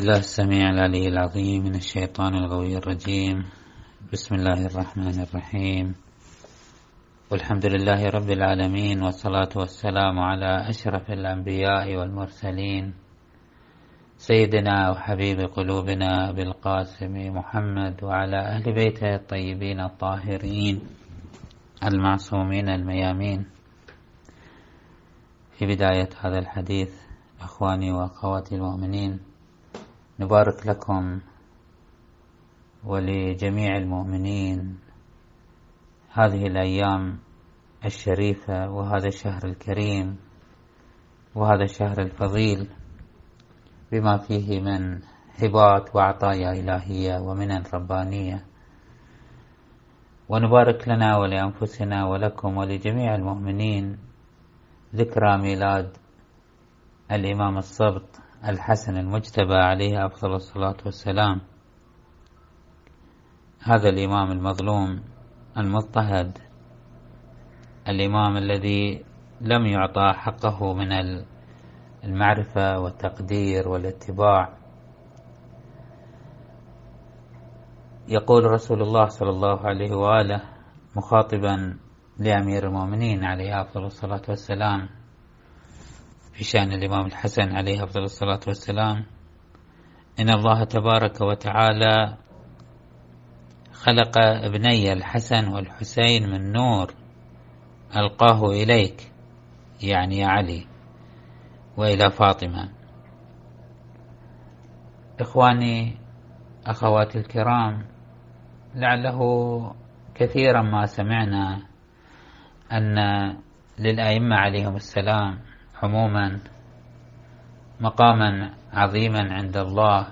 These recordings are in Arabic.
بالله السميع العلي العظيم من الشيطان الغوي الرجيم. بسم الله الرحمن الرحيم. والحمد لله رب العالمين والصلاة والسلام على أشرف الأنبياء والمرسلين. سيدنا وحبيب قلوبنا بالقاسم محمد وعلى أهل بيته الطيبين الطاهرين المعصومين الميامين. في بداية هذا الحديث أخواني وأخواتي المؤمنين نبارك لكم ولجميع المؤمنين هذه الأيام الشريفة وهذا الشهر الكريم وهذا الشهر الفضيل بما فيه من هبات وعطايا إلهية ومنن ربانية ونبارك لنا ولأنفسنا ولكم ولجميع المؤمنين ذكرى ميلاد الإمام الصبط الحسن المجتبى عليه أفضل الصلاة والسلام. هذا الإمام المظلوم المضطهد الإمام الذي لم يعطى حقه من المعرفة والتقدير والاتباع. يقول رسول الله صلى الله عليه وآله مخاطبا لأمير المؤمنين عليه أفضل الصلاة والسلام في شأن الإمام الحسن عليه أفضل الصلاة والسلام. إن الله تبارك وتعالى خلق ابني الحسن والحسين من نور ألقاه إليك يعني يا علي وإلى فاطمة. إخواني أخواتي الكرام لعله كثيرا ما سمعنا أن للأئمة عليهم السلام عموما مقاما عظيما عند الله.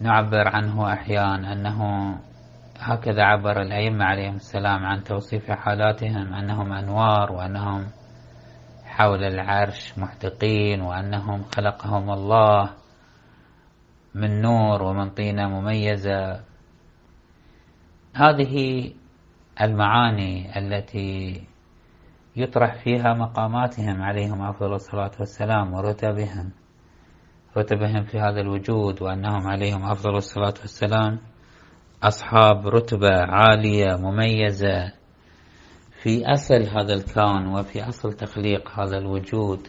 نعبر عنه أحيانا أنه هكذا عبر الأئمة عليهم السلام عن توصيف حالاتهم أنهم أنوار وأنهم حول العرش محدقين وأنهم خلقهم الله من نور ومن طينة مميزة. هذه المعاني التي يطرح فيها مقاماتهم عليهم أفضل الصلاة والسلام ورتبهم. رتبهم في هذا الوجود وأنهم عليهم أفضل الصلاة والسلام. أصحاب رتبة عالية مميزة. في أصل هذا الكون وفي أصل تخليق هذا الوجود.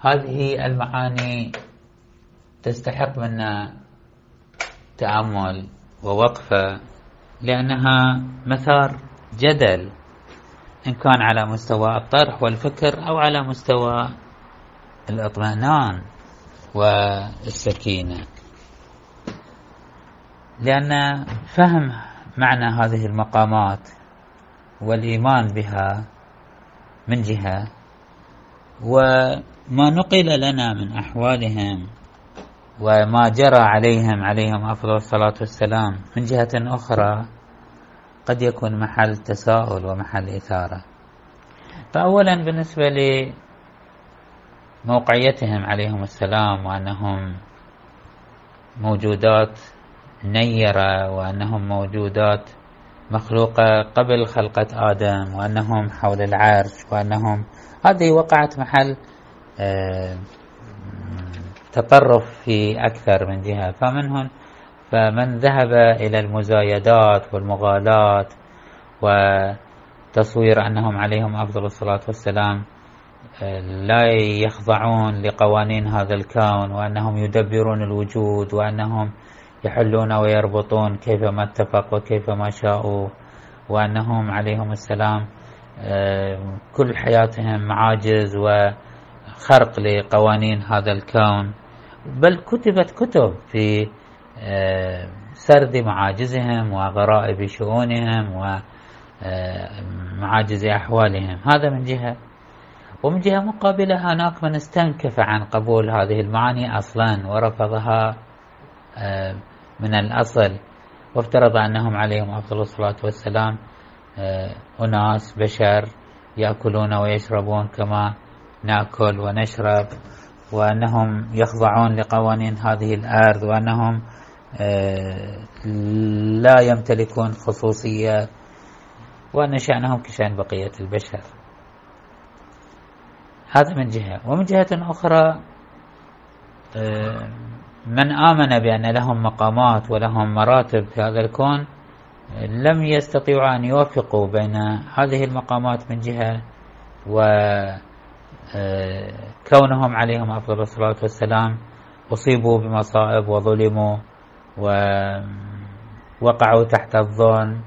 هذه المعاني تستحق منا تأمل ووقفة لأنها مثار جدل. إن كان على مستوى الطرح والفكر أو على مستوى الأطمئنان والسكينة. لأن فهم معنى هذه المقامات والإيمان بها من جهة وما نقل لنا من أحوالهم وما جرى عليهم عليهم أفضل الصلاة والسلام من جهة أخرى قد يكون محل تساؤل ومحل إثارة. فأولا بالنسبة لموقعيتهم عليهم السلام وأنهم موجودات نيرة وأنهم موجودات مخلوقة قبل خلقة آدم وأنهم حول العرش وأنهم هذه وقعت محل آه، تطرف في أكثر من جهة. فمنهم فمن ذهب إلى المزايدات والمغالاة وتصوير أنهم عليهم أفضل الصلاة والسلام لا يخضعون لقوانين هذا الكون وأنهم يدبرون الوجود وأنهم يحلون ويربطون كيفما اتفقوا وكيفما شاءوا وأنهم عليهم السلام. كل حياتهم معاجز وخرق لقوانين هذا الكون. بل كتبت كتب في سرد معاجزهم وغرائب شؤونهم ومعاجز أحوالهم. هذا من جهة. ومن جهة مقابلة هناك من استنكف عن قبول هذه المعاني أصلا ورفضها من الأصل. وافترض أنهم عليهم أفضل الصلاة والسلام أناس بشر يأكلون ويشربون كما نأكل ونشرب وأنهم يخضعون لقوانين هذه الأرض وأنهم لا يمتلكون خصوصية وأن شأنهم كشأن بقية البشر. هذا من جهة. ومن جهة أخرى من آمن بأن لهم مقامات ولهم مراتب في هذا الكون لم يستطيعوا أن يوفقوا بين هذه المقامات من جهة وكونهم عليهم أفضل الصلاة والسلام أصيبوا بمصائب وظلموا ووقعوا تحت الظلم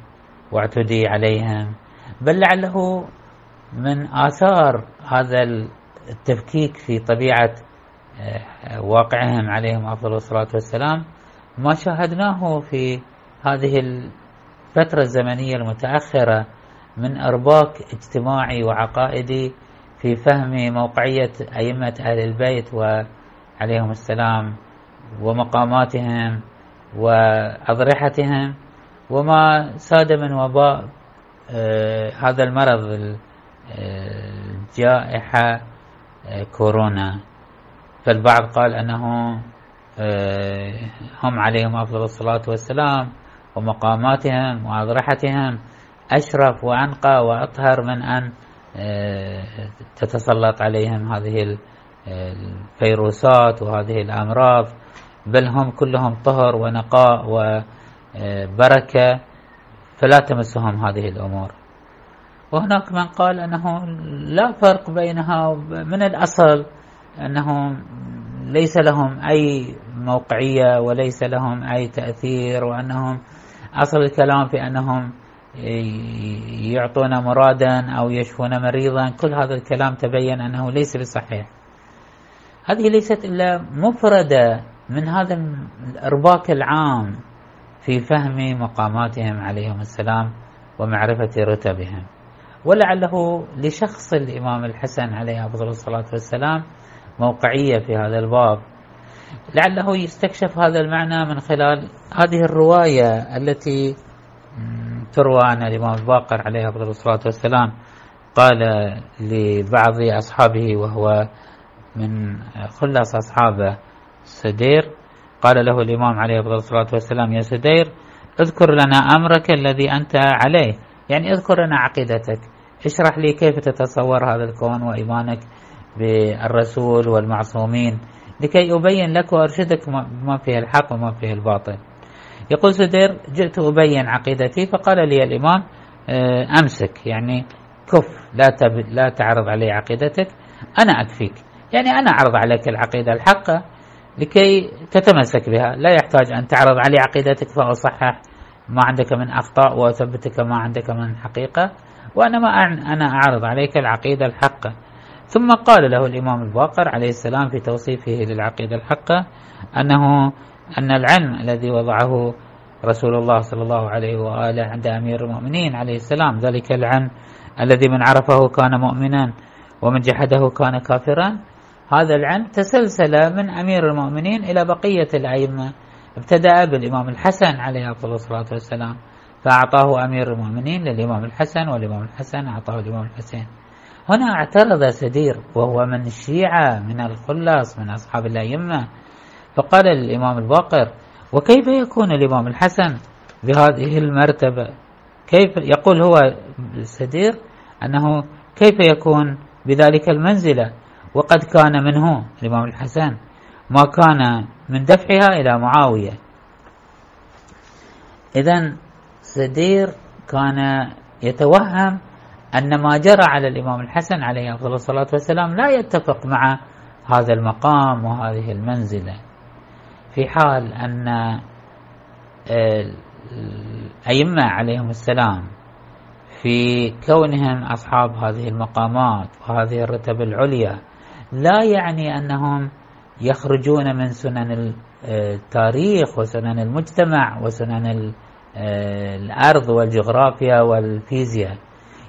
واعتدي عليهم. بل لعله من آثار هذا التفكيك في طبيعة آه، واقعهم عليهم أفضل الصلاة والسلام. ما شاهدناه في هذه الفترة الزمنية المتأخرة من أرباك اجتماعي وعقائدي في فهم موقعية أئمة أهل البيت وعليهم السلام ومقاماتهم وأضرحتهم وما ساد من وباء آه هذا المرض الجائحة آه كورونا. فالبعض قال أنه آه هم عليهم أفضل الصلاة والسلام ومقاماتهم وأضرحتهم. أشرف وأنقى وأطهر من أن آه، تتسلط عليهم هذه الفيروسات وهذه الأمراض. بل هم كلهم طهر ونقاء وبركة فلا تمسهم هذه الأمور. وهناك من قال أنه لا فرق بينها من الأصل أنهم ليس لهم أي موقعية وليس لهم أي تأثير وأنهم أصل الكلام في أنهم يعطون مرادا أو يشفون مريضا. كل هذا الكلام تبين أنه ليس بصحيح. هذه ليست إلا مفردة من هذا الإرباك العام في فهم مقاماتهم عليهم السلام ومعرفة رتبهم. ولعله لشخص الإمام الحسن عليه أفضل الصلاة والسلام موقعية في هذا الباب. لعله يستكشف هذا المعنى من خلال هذه الرواية التي تروى عن الإمام الباقر عليه أفضل الصلاة والسلام. قال لبعض أصحابه وهو من خلص أصحابه سدير. قال له الإمام عليه الصلاة والسلام يا سدير اذكر لنا أمرك الذي أنت عليه. يعني اذكر لنا عقيدتك. اشرح لي كيف تتصور هذا الكون وإيمانك بالرسول والمعصومين لكي أبين لك وأرشدك ما فيه الحق وما فيه الباطل. يقول سدير جئت أبين عقيدتي فقال لي الإمام آه، أمسك. يعني كف. لا, لا تعرض علي عقيدتك. أنا أكفيك. يعني أنا أعرض عليك العقيدة الحقة. لكي تتمسك بها. لا يحتاج أن تعرض علي عقيدتك فأصحح ما عندك من أخطاء وأثبتك ما عندك من حقيقة. وأنا ما أنا أعرض عليك العقيدة الحقة. ثم قال له الإمام الباقر عليه السلام في توصيفه للعقيدة الحقة أنه أن العلم الذي وضعه رسول الله صلى الله عليه وآله عند أمير المؤمنين عليه السلام ذلك العلم الذي من عرفه كان مؤمنا ومن جحده كان كافرا هذا العلم تسلسل من أمير المؤمنين إلى بقية الأئمة. ابتدأ بالإمام الحسن عليه أفضل الصلاة والسلام فأعطاه أمير المؤمنين للإمام الحسن والإمام الحسن أعطاه الإمام الحسين. هنا اعترض سدير وهو من الشيعة من الخلص من أصحاب الأئمة. فقال الإمام الباقر وكيف يكون الإمام الحسن بهذه المرتبة؟ كيف؟ يقول هو سدير أنه كيف يكون بذلك المنزلة؟ وقد كان منه الإمام الحسن ما كان من دفعها إلى معاوية. إذا سدير كان يتوهم أن ما جرى على الإمام الحسن عليه أفضل الصلاة والسلام لا يتفق مع هذا المقام وهذه المنزلة. في حال أن الأئمة عليهم السلام في كونهم أصحاب هذه المقامات وهذه الرتب العليا لا يعني أنهم يخرجون من سنن التاريخ وسنن المجتمع وسنن الأرض والجغرافيا والفيزياء.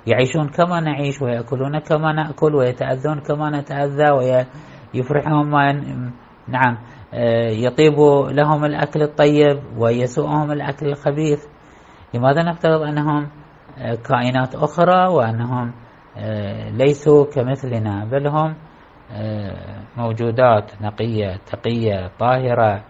يعيشون كما نعيش ويأكلون كما نأكل ويتأذون كما نتأذى ويفرحهم ما نعم آه، يطيب لهم الأكل الطيب ويسوءهم الأكل الخبيث. لماذا نفترض أنهم آه، كائنات أخرى وأنهم آه، ليسوا كمثلنا؟ بل هم موجودات نقية تقية طاهرة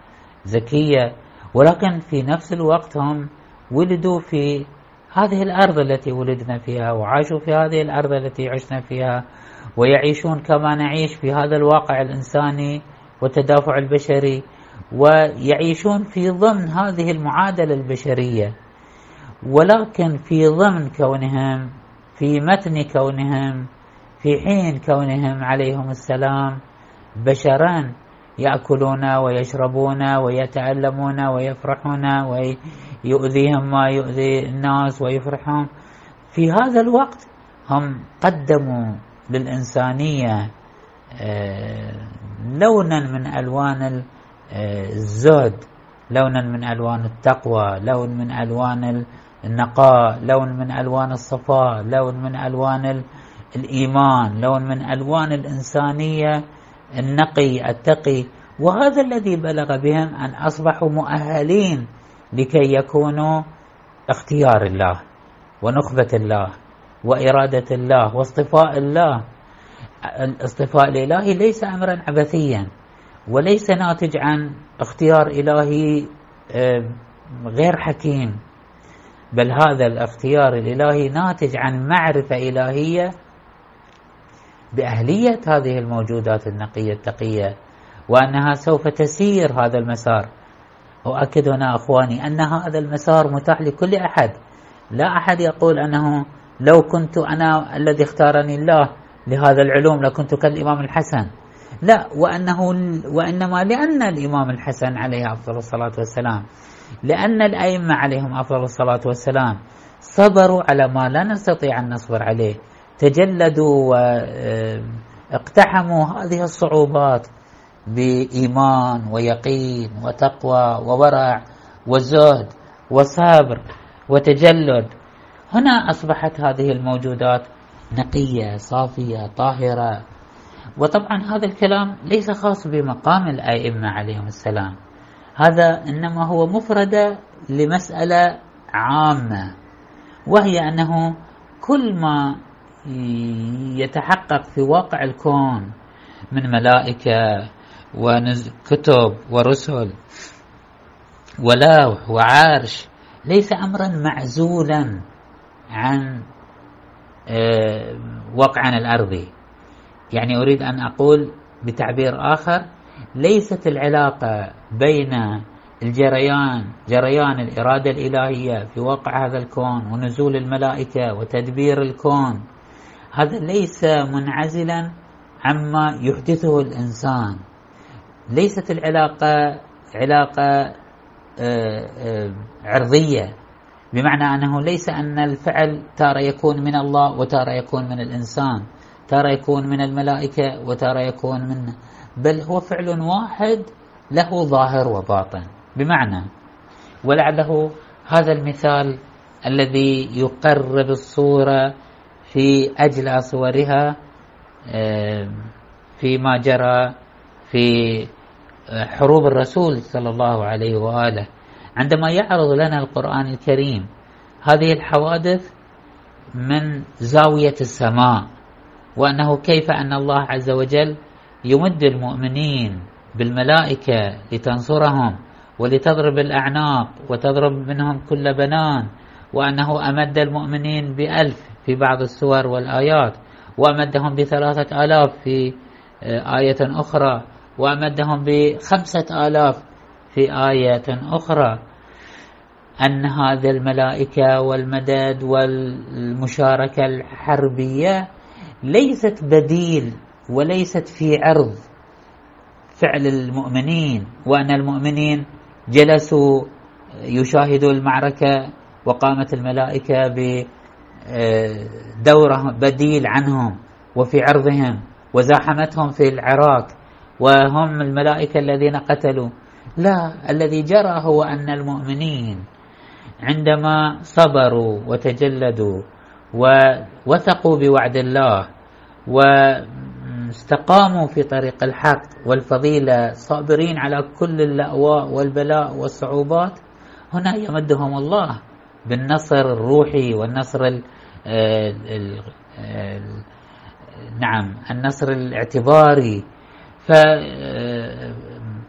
ذكية ولكن في نفس الوقت هم ولدوا في هذه الأرض التي ولدنا فيها وعاشوا في هذه الأرض التي عشنا فيها ويعيشون كما نعيش في هذا الواقع الإنساني والتدافع البشري ويعيشون في ضمن هذه المعادلة البشرية. ولكن في ضمن كونهم في متن كونهم في حين كونهم عليهم السلام بشرا يأكلون ويشربون ويتعلمون ويفرحون ويؤذيهم ما يؤذي الناس ويفرحون. في هذا الوقت هم قدموا للإنسانية آه، لونا من ألوان آه، الزهد لونا من ألوان التقوى لون من ألوان النقاء لون من ألوان الصفاء لون من ألوان الإيمان لون من ألوان الإنسانية النقي التقي. وهذا الذي بلغ بهم أن أصبحوا مؤهلين لكي يكونوا اختيار الله ونخبة الله وإرادة الله واصطفاء الله. الاصطفاء الإلهي ليس أمرا عبثيا وليس ناتج عن اختيار إلهي غير حكيم. بل هذا الاختيار الإلهي ناتج عن معرفة إلهية بأهلية هذه الموجودات النقية التقية وأنها سوف تسير هذا المسار. أؤكد هنا أخواني أن هذا المسار متاح لكل أحد. لا أحد يقول أنه لو كنت أنا الذي اختارني الله لهذا العلوم لكنت كالإمام الحسن. لا وأنه وإنما لأن الإمام الحسن عليه أفضل الصلاة والسلام. لأن الأئمة عليهم أفضل الصلاة والسلام. صبروا على ما لا نستطيع أن نصبر عليه. تجلدوا واقتحموا هذه الصعوبات بإيمان ويقين وتقوى وورع وزهد وصبر وتجلد. هنا أصبحت هذه الموجودات نقية صافية طاهرة. وطبعا هذا الكلام ليس خاص بمقام الأئمة عليهم السلام. هذا إنما هو مفردة لمسألة عامة وهي أنه كل ما يتحقق في واقع الكون من ملائكة وكتب ورسل ولوح وعرش ليس أمرا معزولا عن آه، واقعنا الأرضي. يعني أريد أن أقول بتعبير آخر ليست العلاقة بين الجريان جريان الإرادة الإلهية في واقع هذا الكون ونزول الملائكة وتدبير الكون هذا ليس منعزلا عما يحدثه الإنسان. ليست العلاقة علاقة آه، آه، عرضية بمعنى أنه ليس أن الفعل تارة يكون من الله وتارة يكون من الإنسان تارة يكون من الملائكة وتارة يكون من بل هو فعل واحد له ظاهر وباطن. بمعنى ولعله هذا المثال الذي يقرب الصورة في أجلى صورها فيما جرى في آه، حروب الرسول صلى الله عليه وآله. عندما يعرض لنا القرآن الكريم هذه الحوادث من زاوية السماء وأنه كيف أن الله عز وجل يمد المؤمنين بالملائكة لتنصرهم ولتضرب الأعناق وتضرب منهم كل بنان وأنه أمد المؤمنين بألف في بعض السور والآيات. وأمدهم بثلاثة آلاف في آه، آية أخرى. وأمدهم بخمسة آلاف في آية أخرى. أن هذه الملائكة والمدد والمشاركة الحربية ليست بديل وليست في عرض فعل المؤمنين. وأن المؤمنين جلسوا يشاهدوا المعركة وقامت الملائكة بدورة بديل عنهم وفي عرضهم وزاحمتهم في العراق وهم الملائكة الذين قتلوا. لا الذي جرى هو أن المؤمنين عندما صبروا وتجلدوا ووثقوا بوعد الله واستقاموا في طريق الحق والفضيلة صابرين على كل اللأواء والبلاء والصعوبات هنا يمدهم الله. بالنصر الروحي والنصر ال ال ال نعم النصر الاعتباري.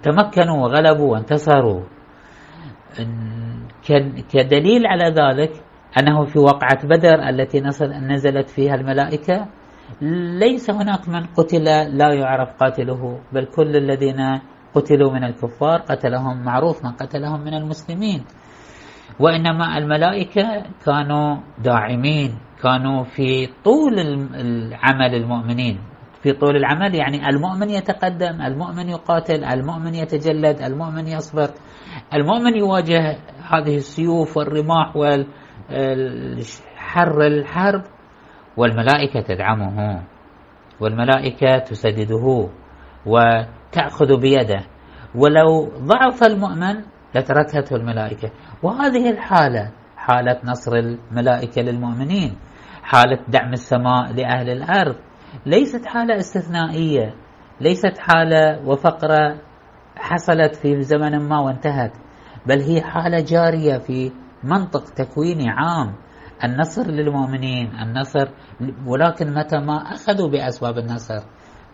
فتمكنوا وغلبوا وانتصروا. كدليل على ذلك أنه في وقعة بدر التي نزلت فيها الملائكة ليس هناك من قتل لا يعرف قاتله بل كل الذين قتلوا من الكفار قتلهم معروف من قتلهم من المسلمين. وإنما الملائكة كانوا داعمين كانوا في طول العمل المؤمنين. في طول العمل يعني المؤمن يتقدم المؤمن يقاتل المؤمن يتجلد المؤمن يصبر. المؤمن يواجه هذه السيوف والرماح والحر الحرب والملائكة تدعمه والملائكة تسدده وتأخذ بيده. ولو ضعف المؤمن لتركته الملائكة. وهذه الحالة حالة نصر الملائكة للمؤمنين حالة دعم السماء لأهل الأرض. ليست حالة استثنائية ليست حالة وفقرة حصلت في زمن ما وانتهت بل هي حالة جارية في منطق تكويني عام. النصر للمؤمنين النصر ولكن متى ما أخذوا بأسباب النصر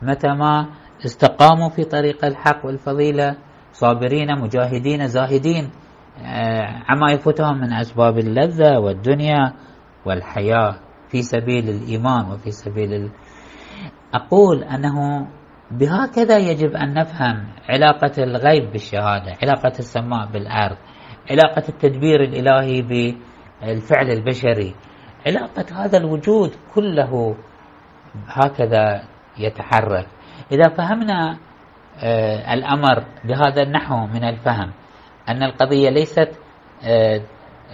متى ما استقاموا في طريق الحق والفضيلة صابرين مجاهدين زاهدين عما يفوتهم من أسباب اللذة والدنيا والحياة في سبيل الإيمان وفي سبيل ال... أقول أنه بهكذا يجب أن نفهم علاقة الغيب بالشهادة علاقة السماء بالأرض علاقة التدبير الإلهي بالفعل البشري. علاقة هذا الوجود كله هكذا يتحرك. إذا فهمنا آه، الأمر بهذا النحو من الفهم أن القضية ليست آه،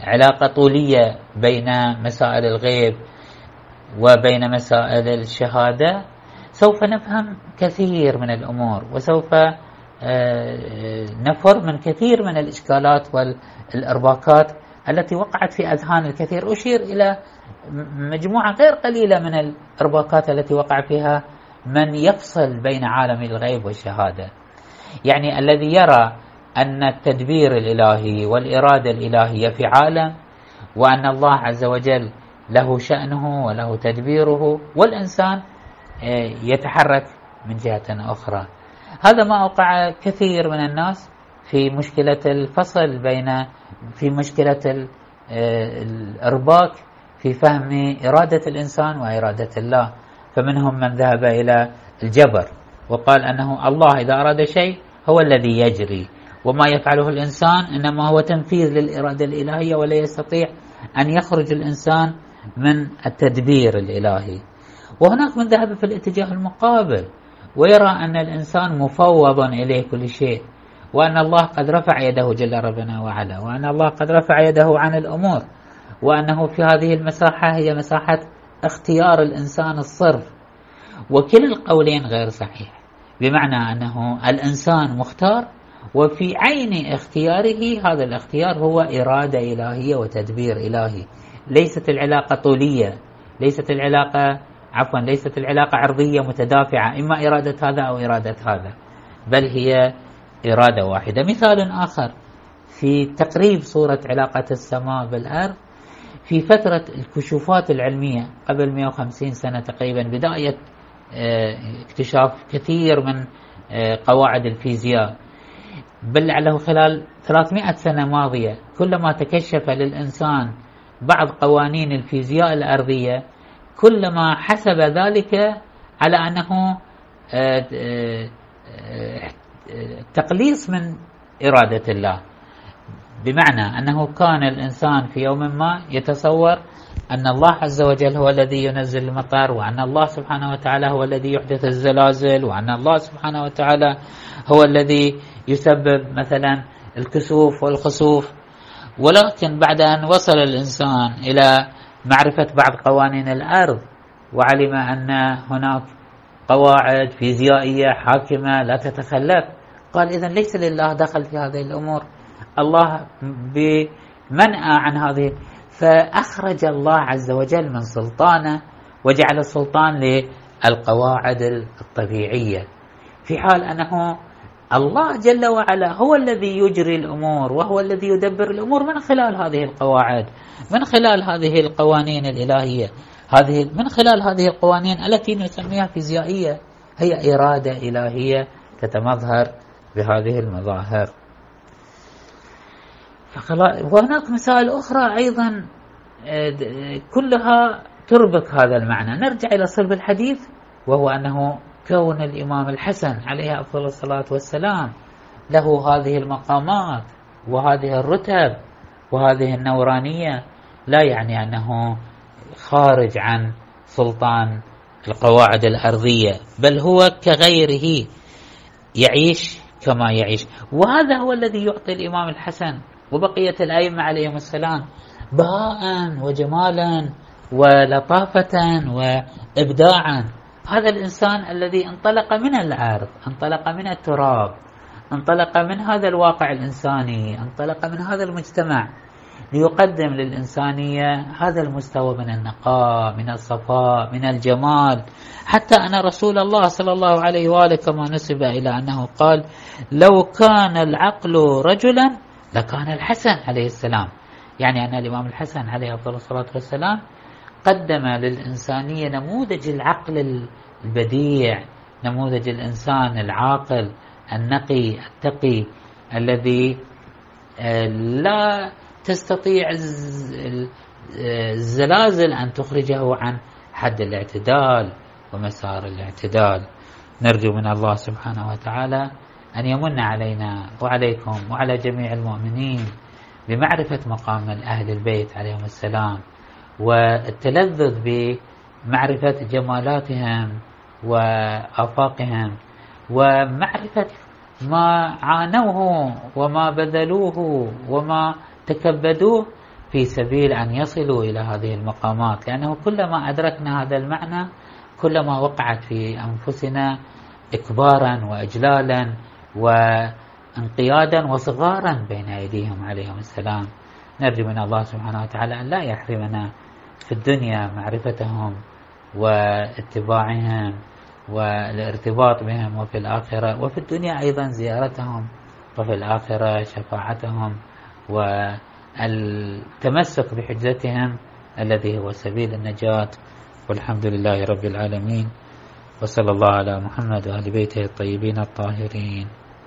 علاقة طولية بين مسائل الغيب وبين مسائل الشهادة. سوف نفهم كثير من الأمور وسوف آه، نفر من كثير من الإشكالات والإرباكات التي وقعت في أذهان الكثير. أشير إلى مجموعة غير قليلة من الإرباكات التي وقع فيها من يفصل بين عالم الغيب والشهادة. يعني الذي يرى أن التدبير الإلهي والإرادة الإلهية في عالم وأن الله عز وجل له شأنه وله تدبيره والإنسان آه، يتحرك من جهة أخرى. هذا ما أوقع كثير من الناس في مشكلة الفصل بين في مشكلة آه، الإرباك في فهم إرادة الإنسان وإرادة الله. فمنهم من ذهب إلى الجبر وقال أنه الله إذا أراد شيء هو الذي يجري. وما يفعله الإنسان إنما هو تنفيذ للإرادة الإلهية ولا يستطيع أن يخرج الإنسان من التدبير الإلهي. وهناك من ذهب في الاتجاه المقابل ويرى أن الإنسان مفوض إليه كل شيء وأن الله قد رفع يده جل ربنا وعلا وأن الله قد رفع يده عن الأمور وأنه في هذه المساحة هي مساحة اختيار الإنسان الصرف. وكل القولين غير صحيح بمعنى أنه الإنسان مختار وفي عين اختياره هذا الاختيار هو إرادة إلهية وتدبير إلهي. ليست العلاقة طولية ليست العلاقة عفوا ليست العلاقة عرضية متدافعة إما إرادة هذا أو إرادة هذا بل هي إرادة واحدة. مثال آخر في تقريب صورة علاقة السماء بالأرض في فترة الكشوفات العلمية قبل 150 سنة تقريبا بداية آه، اكتشاف كثير من آه، قواعد الفيزياء. بل لعله خلال 300 سنة ماضية كلما تكشف للإنسان بعض قوانين الفيزياء الأرضية كلما حسب ذلك على أنه آه، تقليص من إرادة الله. بمعنى أنه كان الإنسان في يوم ما يتصور أن الله عز وجل هو الذي ينزل المطر وأن الله سبحانه وتعالى هو الذي يحدث الزلازل وأن الله سبحانه وتعالى هو الذي يسبب مثلا الكسوف والخسوف. ولكن بعد أن وصل الإنسان إلى معرفة بعض قوانين الأرض وعلم أن هناك قواعد فيزيائية حاكمة لا تتخلف قال إذا ليس لله دخل في هذه الأمور. الله بمنأى عن هذه. فأخرج الله عز وجل من سلطانه وجعل السلطان للقواعد الطبيعية. في حال أنه الله جل وعلا هو الذي يجري الأمور وهو الذي يدبر الأمور من خلال هذه القواعد من خلال هذه القوانين الإلهية. هذه من خلال هذه القوانين التي نسميها فيزيائية هي إرادة إلهية تتمظهر بهذه المظاهر. وهناك مسائل أخرى أيضا آه، كلها تربك هذا المعنى. نرجع إلى صلب الحديث وهو أنه كون الإمام الحسن عليه أفضل الصلاة والسلام له هذه المقامات وهذه الرتب وهذه النورانية لا يعني أنه خارج عن سلطان القواعد الأرضية بل هو كغيره يعيش كما يعيش. وهذا هو الذي يعطي الإمام الحسن وبقية الأئمة عليهم السلام بهاء وجمالا ولطافة وإبداعا. هذا الإنسان الذي انطلق من الأرض انطلق من التراب انطلق من هذا الواقع الإنساني انطلق من هذا المجتمع ليقدم للإنسانية هذا المستوى من النقاء من الصفاء من الجمال. حتى أن رسول الله صلى الله عليه وآله كما نسب إلى أنه قال لو كان العقل رجلا لكان الحسن عليه السلام. يعني أن الإمام الحسن عليه أفضل الصلاة والسلام قدم للإنسانية نموذج العقل البديع نموذج الإنسان العاقل النقي التقي الذي آه، لا تستطيع الزلازل أن تخرجه عن حد الاعتدال ومسار الاعتدال. نرجو من الله سبحانه وتعالى أن يمن علينا وعليكم وعلى جميع المؤمنين بمعرفة مقام أهل البيت عليهم السلام. والتلذذ بمعرفة جمالاتهم وآفاقهم ومعرفة ما عانوه وما بذلوه وما تكبدوه في سبيل أن يصلوا إلى هذه المقامات. لأنه كلما أدركنا هذا المعنى كلما وقعت في أنفسنا إكبارا وإجلالا وانقيادا وصغارا بين أيديهم عليهم السلام. نرجو من الله سبحانه وتعالى أن لا يحرمنا في الدنيا معرفتهم واتباعهم والارتباط بهم وفي الآخرة وفي الدنيا أيضا زيارتهم وفي الآخرة شفاعتهم والتمسك بحجتهم الذي هو سبيل النجاة والحمد لله رب العالمين وصلى الله على محمد وآل بيته الطيبين الطاهرين